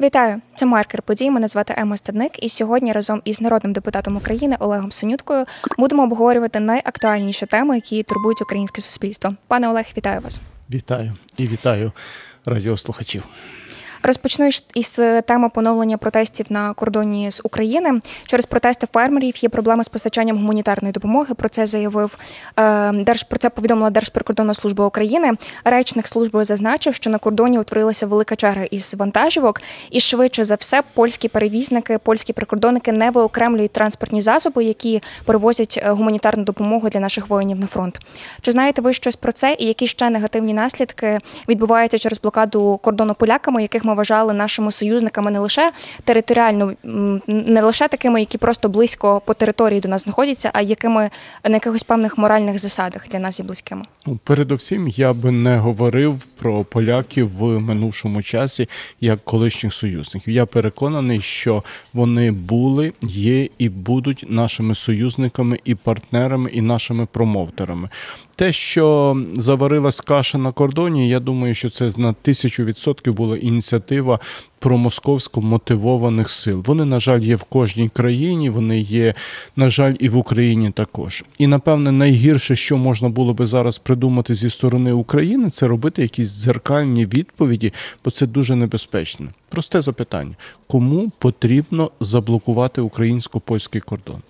Вітаю, це маркер подій. Мене звати Ема Стадник, і сьогодні разом із народним депутатом України Олегом Сонюткою будемо обговорювати найактуальніші теми, які турбують українське суспільство. Пане Олег, вітаю вас. Вітаю і вітаю радіослухачів. Розпочну із теми поновлення протестів на кордоні з України. Через протести фермерів є проблеми з постачанням гуманітарної допомоги. Про це заявив е, Держ про це повідомила Держприкордонна служба України. Речник служби зазначив, що на кордоні утворилася велика черга із вантажівок, і швидше за все польські перевізники, польські прикордонники не виокремлюють транспортні засоби, які перевозять е, гуманітарну допомогу для наших воїнів на фронт. Чи знаєте ви щось про це і які ще негативні наслідки відбуваються через блокаду кордону поляками, яких ми ми вважали нашими союзниками не лише територіально, не лише такими, які просто близько по території до нас знаходяться, а якими на якихось певних моральних засадах для нас є близькими. Ну, передовсім я би не говорив про поляків в минувшому часі як колишніх союзників. Я переконаний, що вони були, є і будуть нашими союзниками і партнерами, і нашими промоутерами. Те, що заварилась каша на кордоні, я думаю, що це на тисячу відсотків була ініціатива промосковсько мотивованих сил. Вони, на жаль, є в кожній країні, вони є, на жаль, і в Україні також. І напевне найгірше, що можна було би зараз придумати зі сторони України, це робити якісь дзеркальні відповіді, бо це дуже небезпечно. Просте запитання: кому потрібно заблокувати українсько польський кордон?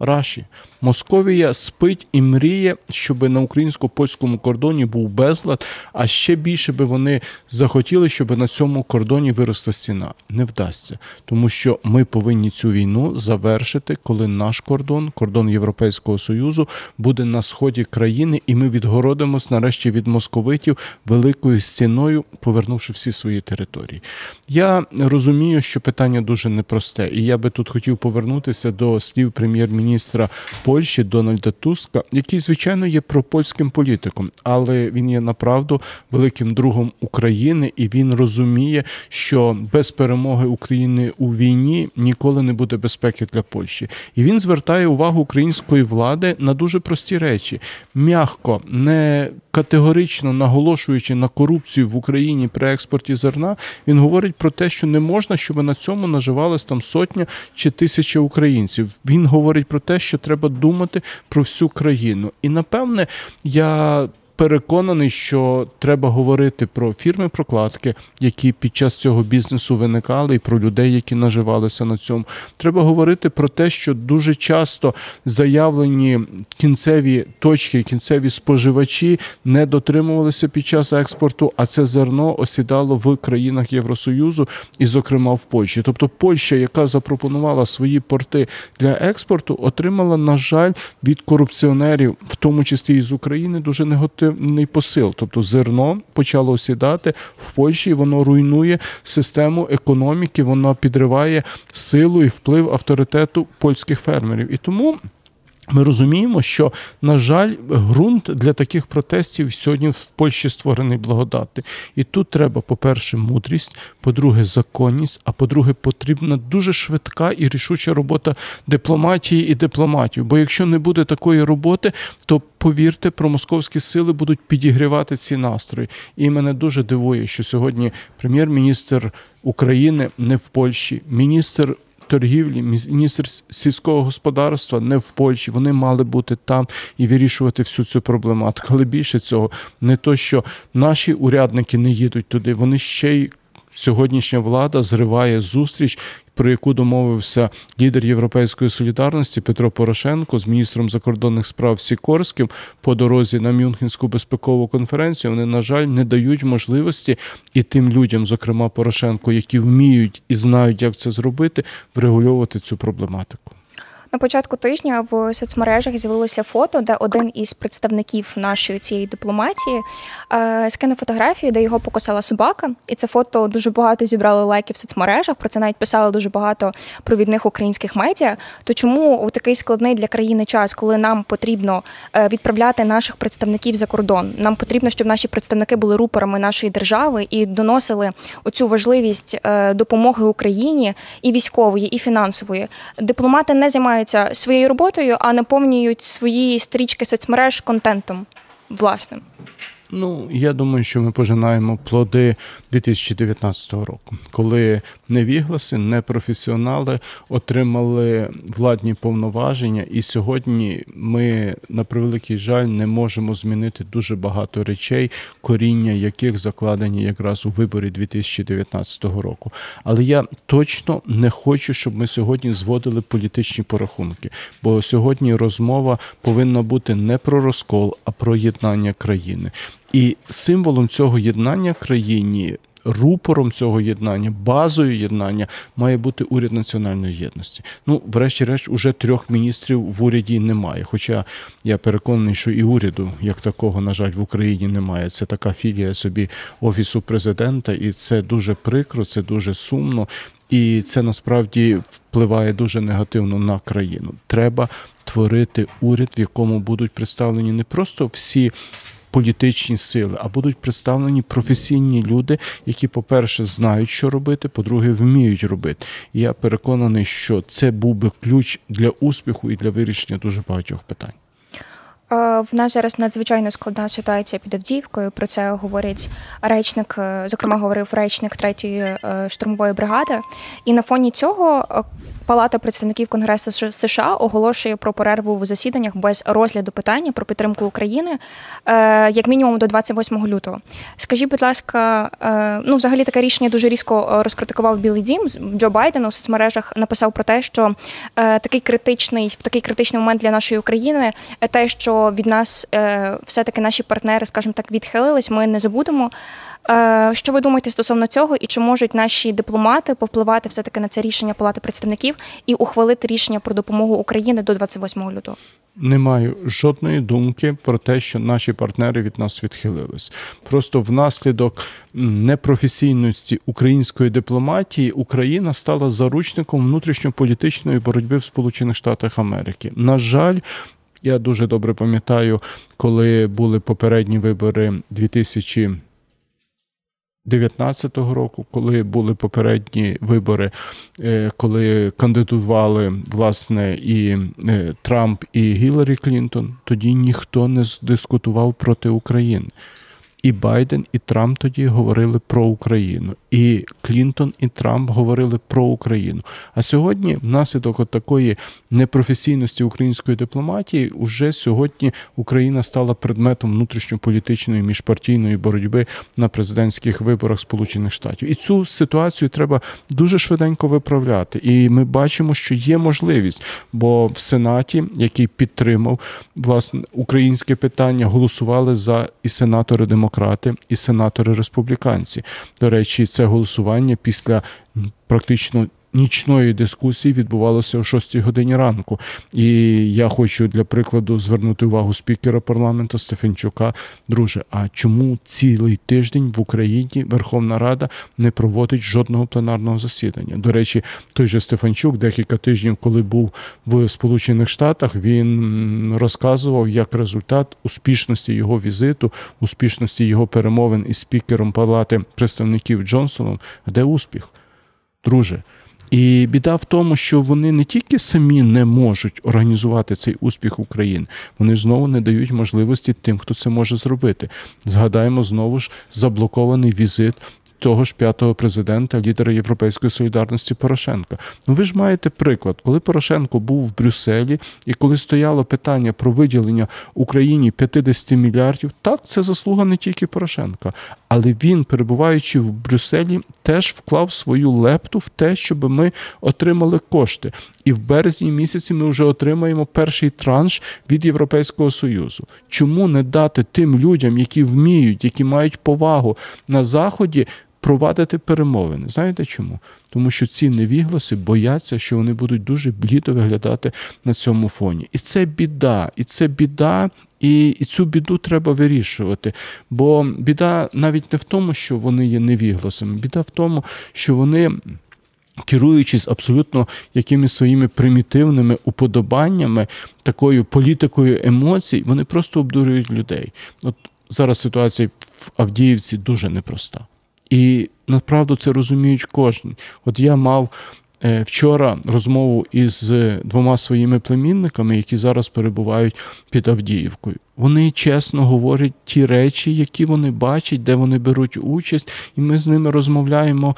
Раші. Московія спить і мріє, щоб на українсько польському кордоні був безлад, а ще більше би вони захотіли, щоб на цьому кордоні виросла стіна. Не вдасться, тому що ми повинні цю війну завершити, коли наш кордон, кордон Європейського союзу, буде на сході країни, і ми відгородимось нарешті від московитів великою стіною, повернувши всі свої території. Я розумію, що питання дуже непросте, і я би тут хотів повернутися до слів прем'єр-міністра міністра Польщі Дональда Туска, який, звичайно, є пропольським політиком, але він є направду великим другом України, і він розуміє, що без перемоги України у війні ніколи не буде безпеки для Польщі. І він звертає увагу української влади на дуже прості речі: м'ягко, не категорично наголошуючи на корупцію в Україні при експорті зерна, він говорить про те, що не можна, щоб на цьому наживалась там сотня чи тисяча українців. Він говорить про те, що треба думати про всю країну. І напевне я переконаний, що треба говорити про фірми прокладки, які під час цього бізнесу виникали, і про людей, які наживалися на цьому. Треба говорити про те, що дуже часто заявлені кінцеві точки, кінцеві споживачі не дотримувалися під час експорту, а це зерно осідало в країнах Євросоюзу і, зокрема, в Польщі. Тобто Польща, яка запропонувала свої порти для експорту, отримала, на жаль, від корупціонерів, в тому числі і з України, дуже негативно негативний посил. Тобто зерно почало осідати в Польщі, воно руйнує систему економіки, воно підриває силу і вплив авторитету польських фермерів. І тому. Ми розуміємо, що, на жаль, ґрунт для таких протестів сьогодні в Польщі створений благодати. І тут треба, по-перше, мудрість, по-друге, законність, а по-друге, потрібна дуже швидка і рішуча робота дипломатії і дипломатів. Бо якщо не буде такої роботи, то повірте, промосковські сили будуть підігрівати ці настрої. І мене дуже дивує, що сьогодні прем'єр-міністр України не в Польщі, міністр торгівлі, міністр сільського господарства не в Польщі. Вони мали бути там і вирішувати всю цю проблематику. Але більше цього, не то, що наші урядники не їдуть туди, вони ще й. Сьогоднішня влада зриває зустріч про яку домовився лідер Європейської солідарності Петро Порошенко з міністром закордонних справ Сікорським по дорозі на Мюнхенську безпекову конференцію. Вони, на жаль, не дають можливості і тим людям, зокрема Порошенко, які вміють і знають, як це зробити, врегульовувати цю проблематику. На початку тижня в соцмережах з'явилося фото, де один із представників нашої цієї дипломатії е, скинув фотографію, де його покосала собака. І це фото дуже багато зібрало лайків в соцмережах. Про це навіть писали дуже багато провідних українських медіа. То чому у такий складний для країни час, коли нам потрібно е, відправляти наших представників за кордон? Нам потрібно, щоб наші представники були рупорами нашої держави і доносили оцю важливість е, допомоги Україні і військової, і фінансової. Дипломати не займають займаються своєю роботою, а наповнюють свої стрічки соцмереж контентом власним. Ну, я думаю, що ми пожинаємо плоди 2019 року, коли невігласи, непрофесіонали отримали владні повноваження, і сьогодні ми, на превеликий жаль, не можемо змінити дуже багато речей, коріння яких закладені якраз у виборі 2019 року. Але я точно не хочу, щоб ми сьогодні зводили політичні порахунки, бо сьогодні розмова повинна бути не про розкол, а про єднання країни. І символом цього єднання країні, рупором цього єднання, базою єднання має бути уряд національної єдності. Ну, врешті-решт, уже трьох міністрів в уряді немає. Хоча я переконаний, що і уряду як такого, на жаль, в Україні немає. Це така філія собі офісу президента, і це дуже прикро, це дуже сумно. І це насправді впливає дуже негативно на країну. Треба творити уряд, в якому будуть представлені не просто всі політичні сили, а будуть представлені професійні люди, які, по-перше, знають, що робити, по-друге, вміють робити. І я переконаний, що це був би ключ для успіху і для вирішення дуже багатьох питань. Е, в нас зараз надзвичайно складна ситуація під Авдіївкою. Про це говорить речник, е, зокрема, говорив речник третьої е, штурмової бригади. І на фоні цього Палата представників Конгресу США оголошує про перерву в засіданнях без розгляду питання про підтримку України як мінімум до 28 лютого. Скажіть, будь ласка, ну взагалі таке рішення дуже різко розкритикував Білий Дім. Джо Байден у соцмережах написав про те, що такий критичний в такий критичний момент для нашої України те, що від нас е, все-таки наші партнери, скажімо так, відхилились, ми не забудемо. Е, що ви думаєте стосовно цього, і чи можуть наші дипломати повпливати все-таки на це рішення Палати представників і ухвалити рішення про допомогу Україні до 28 лютого? Не маю жодної думки про те, що наші партнери від нас відхилились. Просто внаслідок непрофесійності української дипломатії Україна стала заручником внутрішньополітичної боротьби в Сполучених Штатах Америки. На жаль, я дуже добре пам'ятаю, коли були попередні вибори 2019 року, коли були попередні вибори, е, коли кандидували власне і е, Трамп і Гіларі Клінтон, тоді ніхто не дискутував проти України. І Байден, і Трамп тоді говорили про Україну, і Клінтон і Трамп говорили про Україну. А сьогодні, внаслідок от такої непрофесійності української дипломатії, уже сьогодні Україна стала предметом внутрішньополітичної міжпартійної боротьби на президентських виборах Сполучених Штатів. І цю ситуацію треба дуже швиденько виправляти. І ми бачимо, що є можливість, бо в Сенаті, який підтримав власне українське питання, голосували за і сенатори демократи, і сенатори республіканці. До речі, це голосування після практично нічної дискусії відбувалося о 6 годині ранку. І я хочу для прикладу звернути увагу спікера парламенту Стефанчука. Друже, а чому цілий тиждень в Україні Верховна Рада не проводить жодного пленарного засідання? До речі, той же Стефанчук декілька тижнів, коли був в Сполучених Штатах, він розказував як результат успішності його візиту, успішності його перемовин із спікером Палати представників Джонсоном. Де успіх? Друже, і біда в тому, що вони не тільки самі не можуть організувати цей успіх України, вони знову не дають можливості тим, хто це може зробити. Згадаємо знову ж заблокований візит того ж п'ятого президента, лідера Європейської солідарності Порошенка. Ну ви ж маєте приклад, коли Порошенко був в Брюсселі і коли стояло питання про виділення Україні 50 мільярдів, так це заслуга не тільки Порошенка, але він, перебуваючи в Брюсселі, теж вклав свою лепту в те, щоб ми отримали кошти. І в березні місяці ми вже отримаємо перший транш від Європейського союзу. Чому не дати тим людям, які вміють, які мають повагу на заході? Провадити перемовини. Знаєте чому? Тому що ці невігласи бояться, що вони будуть дуже блідо виглядати на цьому фоні. І це біда, і це біда, і, і цю біду треба вирішувати. Бо біда навіть не в тому, що вони є невігласами, біда в тому, що вони. Керуючись абсолютно якимись своїми примітивними уподобаннями, такою політикою емоцій, вони просто обдурюють людей. От зараз ситуація в Авдіївці дуже непроста. І направду це розуміють кожен. От я мав е, вчора розмову із двома своїми племінниками, які зараз перебувають під Авдіївкою. Вони чесно говорять ті речі, які вони бачать, де вони беруть участь, і ми з ними розмовляємо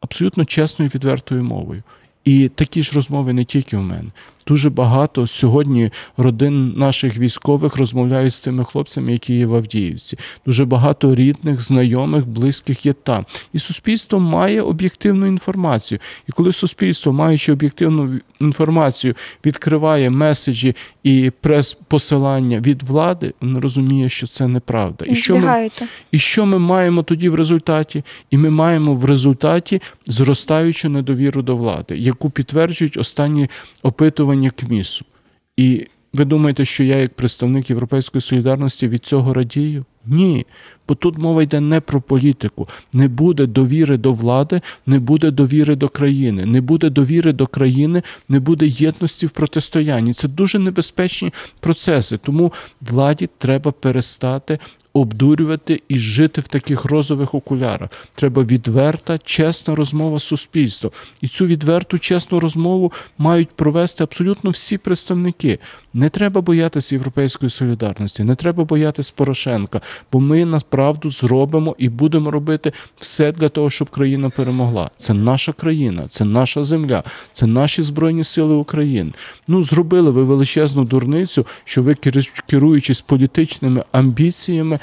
абсолютно чесною відвертою мовою. І такі ж розмови не тільки у мене. Дуже багато сьогодні родин наших військових розмовляють з тими хлопцями, які є в Авдіївці. Дуже багато рідних, знайомих, близьких є там. І суспільство має об'єктивну інформацію. І коли суспільство, маючи об'єктивну інформацію, відкриває меседжі і прес-посилання від влади, він розуміє, що це неправда. І що ми, і що ми маємо тоді в результаті? І ми маємо в результаті зростаючу недовіру до влади, яку підтверджують останні опитування опитування КМІСу. І ви думаєте, що я, як представник Європейської солідарності, від цього радію? Ні. Бо тут мова йде не про політику. Не буде довіри до влади, не буде довіри до країни, не буде довіри до країни, не буде єдності в протистоянні. Це дуже небезпечні процеси. Тому владі треба перестати обдурювати і жити в таких розових окулярах. Треба відверта, чесна розмова з. І цю відверту, чесну розмову мають провести абсолютно всі представники. Не треба боятися європейської солідарності, не треба боятися Порошенка, бо ми насправді зробимо і будемо робити все для того, щоб країна перемогла. Це наша країна, це наша земля, це наші збройні сили України. Ну зробили ви величезну дурницю, що ви керуючись політичними амбіціями.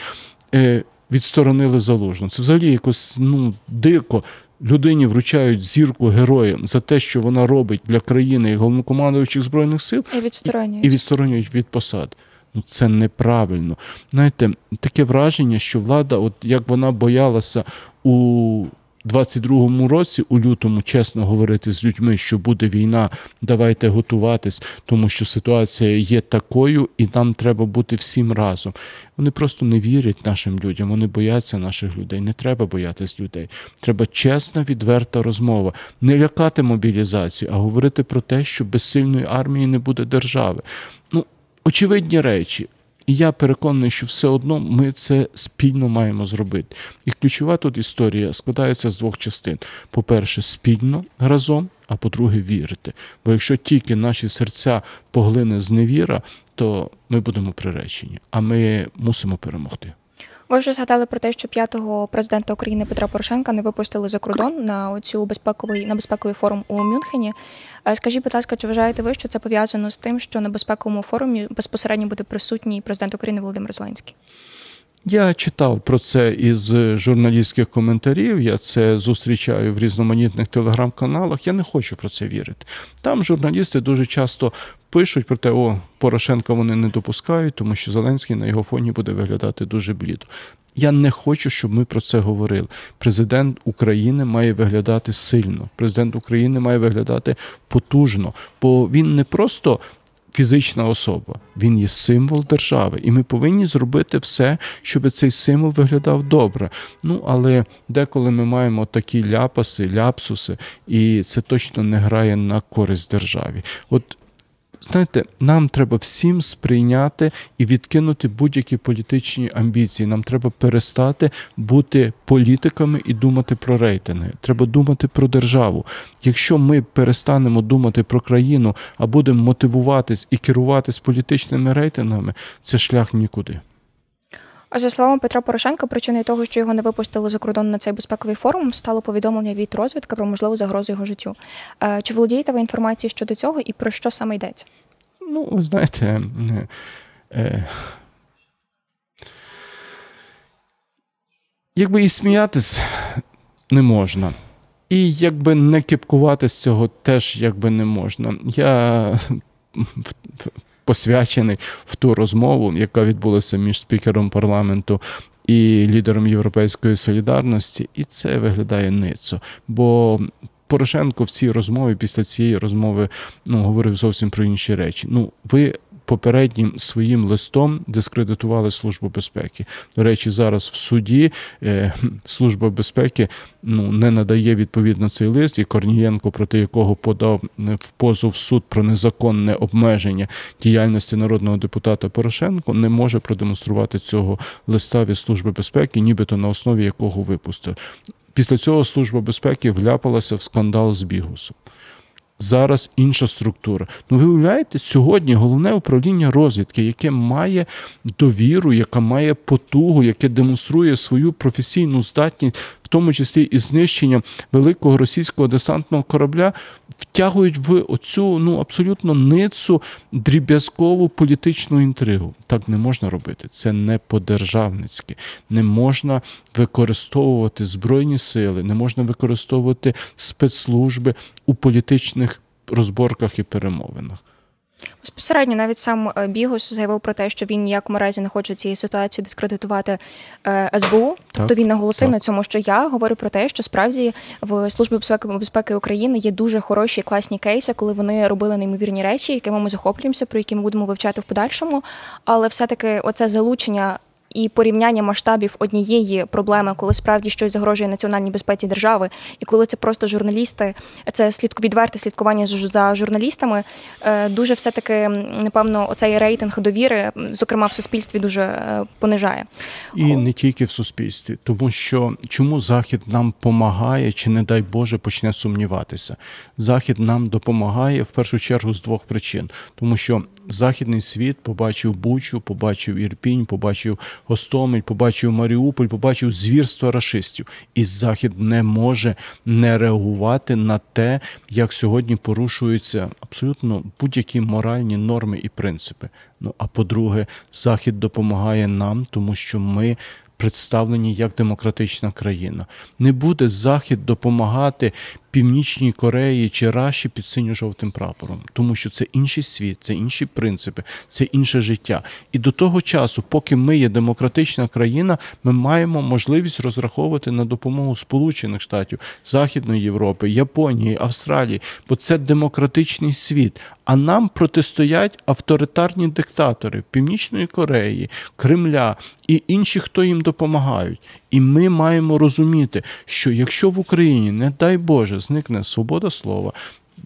Е, відсторонили залужно. Це взагалі якось ну дико. Людині вручають зірку героя за те, що вона робить для країни і головнокомандуючих збройних сил, і відсторонюють і відсторонюють від посад. Ну це неправильно. Знаєте, таке враження, що влада, от як вона боялася у 22-му році, у лютому, чесно говорити з людьми, що буде війна, давайте готуватись, тому що ситуація є такою, і нам треба бути всім разом. Вони просто не вірять нашим людям, вони бояться наших людей. Не треба боятись людей. Треба чесна, відверта розмова, не лякати мобілізацію, а говорити про те, що без сильної армії не буде держави. Ну, очевидні речі. І я переконаний, що все одно ми це спільно маємо зробити. І ключова тут історія складається з двох частин: по-перше, спільно разом, а по-друге, вірити. Бо якщо тільки наші серця поглине зневіра, то ми будемо приречені, а ми мусимо перемогти. Ви вже згадали про те, що п'ятого президента України Петра Порошенка не випустили за кордон на цю безпековий на безпековий форум у Мюнхені. Е, скажіть, будь ласка, чи вважаєте ви, що це пов'язано з тим, що на безпековому форумі безпосередньо буде присутній президент України Володимир Зеленський? Я читав про це із журналістських коментарів. Я це зустрічаю в різноманітних телеграм-каналах. Я не хочу про це вірити. Там журналісти дуже часто пишуть про те, о, Порошенка вони не допускають, тому що Зеленський на його фоні буде виглядати дуже блідо. Я не хочу, щоб ми про це говорили. Президент України має виглядати сильно. Президент України має виглядати потужно, бо він не просто фізична особа, він є символ держави, і ми повинні зробити все, щоб цей символ виглядав добре. Ну але деколи ми маємо такі ляпаси, ляпсуси, і це точно не грає на користь державі. От знаєте, нам треба всім сприйняти і відкинути будь-які політичні амбіції. Нам треба перестати бути політиками і думати про рейтинги. Треба думати про державу. Якщо ми перестанемо думати про країну, а будемо мотивуватись і керуватись політичними рейтингами, це шлях нікуди. А за словами Петра Порошенка, причиною того, що його не випустили за кордон на цей безпековий форум, стало повідомлення від розвідки про можливу загрозу його життю. Е, чи володієте ви інформацією щодо цього і про що саме йдеться? Ну, ви знаєте, е, е, якби і сміятись не можна. І якби не кипкувати з цього теж якби не можна. Я посвячений в ту розмову, яка відбулася між спікером парламенту і лідером Європейської солідарності, і це виглядає ницо. Бо Порошенко в цій розмові після цієї розмови ну говорив зовсім про інші речі. Ну, ви попереднім своїм листом дискредитували службу безпеки. До речі, зараз в суді е, служба безпеки ну не надає відповідно цей лист, і Корнієнко, проти якого подав е, в позов суд про незаконне обмеження діяльності народного депутата Порошенко, не може продемонструвати цього листа від служби безпеки, нібито на основі якого випустив. Після цього Служба безпеки вляпалася в скандал з Бігусом. Зараз інша структура. Ну, ви уявляєте, сьогодні головне управління розвідки, яке має довіру, яка має потугу, яке демонструє свою професійну здатність, в тому числі і знищення великого російського десантного корабля, втягують в оцю ну абсолютно ницу дріб'язкову політичну інтригу. Так не можна робити. Це не по-державницьки. Не можна використовувати збройні сили, не можна використовувати спецслужби у політичних розборках і перемовинах. Безпосередньо навіть сам е, Бігус заявив про те, що він ніякому разі не хоче цієї ситуації дискредитувати е, СБУ. Тобто він наголосив так. на цьому, що я говорю про те, що справді в службі безпеки безпеки України є дуже хороші класні кейси, коли вони робили неймовірні речі, якими ми захоплюємося, про які ми будемо вивчати в подальшому. Але все-таки оце залучення. І порівняння масштабів однієї проблеми, коли справді щось загрожує національній безпеці держави, і коли це просто журналісти, це слідку відверте слідкування за журналістами. е, Дуже все таки напевно оцей рейтинг довіри, зокрема в суспільстві, дуже е, понижає. І не тільки в суспільстві, тому що чому Захід нам допомагає, чи не дай Боже почне сумніватися. Захід нам допомагає в першу чергу з двох причин, тому що західний світ побачив Бучу, побачив Ірпінь, побачив Гостомель, побачив Маріуполь, побачив звірства рашистів. І Захід не може не реагувати на те, як сьогодні порушуються абсолютно будь-які моральні норми і принципи. Ну а по-друге, Захід допомагає нам, тому що ми представлені як демократична країна. Не буде Захід допомагати Північній Кореї чи Раші під синьо-жовтим прапором, тому що це інший світ, це інші принципи, це інше життя. І до того часу, поки ми є демократична країна, ми маємо можливість розраховувати на допомогу Сполучених Штатів, Західної Європи, Японії, Австралії, бо це демократичний світ. А нам протистоять авторитарні диктатори Північної Кореї, Кремля і інші, хто їм допомагають. І ми маємо розуміти, що якщо в Україні, не дай Боже, зникне свобода слова,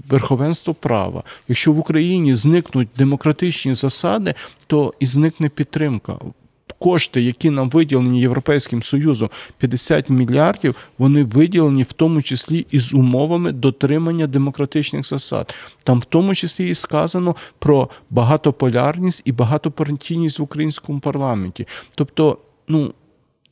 верховенство права, якщо в Україні зникнуть демократичні засади, то і зникне підтримка. Кошти, які нам виділені Європейським Союзом, 50 мільярдів, вони виділені в тому числі і з умовами дотримання демократичних засад. Там в тому числі і сказано про багатополярність і багатопартійність в українському парламенті. Тобто, ну.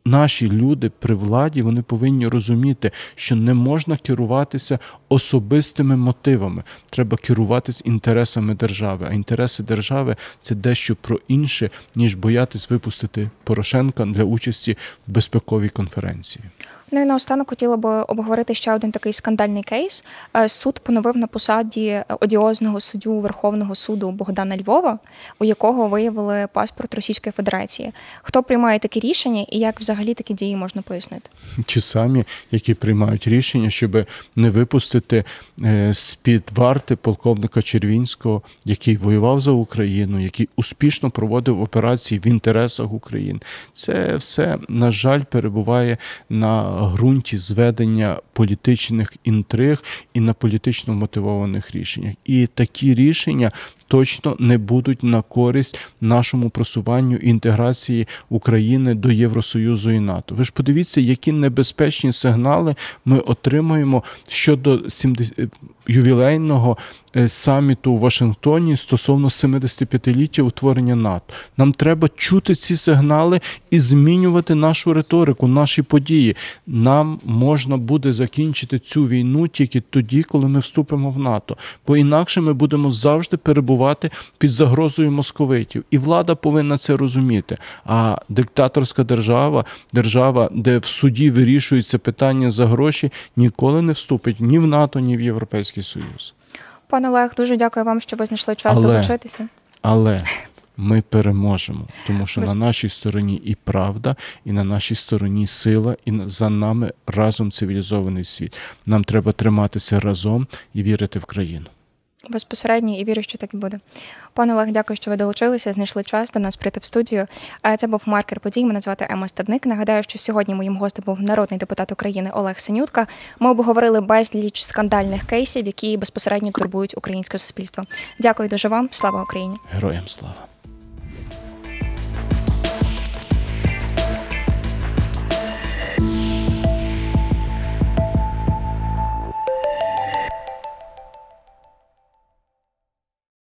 Наші люди при владі вони повинні розуміти, що не можна керуватися особистими мотивами. Треба керуватися інтересами держави. А інтереси держави це дещо про інше, ніж боятись випустити Порошенка для участі в безпековій конференції. Ну і наостанок хотіла би обговорити ще один такий скандальний кейс. Е, Суд поновив на посаді одіозного суддю Верховного суду Богдана Львова, у якого виявили паспорт Російської Федерації. Хто приймає такі рішення і як взагалі такі дії можна пояснити? Ті самі, які приймають рішення, щоб не випустити е, з-під варти полковника Червінського, який воював за Україну, який успішно проводив операції в інтересах України. Це все, на жаль, перебуває на ґрунті зведення політичних інтриг і на політично мотивованих рішеннях. І такі рішення точно не будуть на користь нашому просуванню інтеграції України до Євросоюзу і НАТО. Ви ж подивіться, які небезпечні сигнали ми отримуємо щодо 70 ювілейного е, саміту у Вашингтоні стосовно 75-ліття утворення НАТО. Нам треба чути ці сигнали і змінювати нашу риторику, наші події. Нам можна буде закінчити цю війну тільки тоді, коли ми вступимо в НАТО. Бо інакше ми будемо завжди перебувати під загрозою московитів. І влада повинна це розуміти. А диктаторська держава, держава, де в суді вирішується питання за гроші, ніколи не вступить ні в НАТО, ні в Європейський Союз. Пане Олег, дуже дякую вам, що ви знайшли час Але- долучитися. Але ми переможемо, тому що Без- на нашій стороні і правда, і на нашій стороні сила, і за нами разом цивілізований світ. Нам треба триматися разом і вірити в країну. Безпосередньо і вірю, що так і буде. Пане Олег, дякую, що ви долучилися, знайшли час до нас прийти в студію. Це був маркер подій. Мене звати Ема Стадник. Нагадаю, що сьогодні моїм гостем був народний депутат України Олег Синютка. Ми обговорили безліч скандальних кейсів, які безпосередньо турбують українське суспільство. Дякую дуже вам. Слава Україні! Героям слава!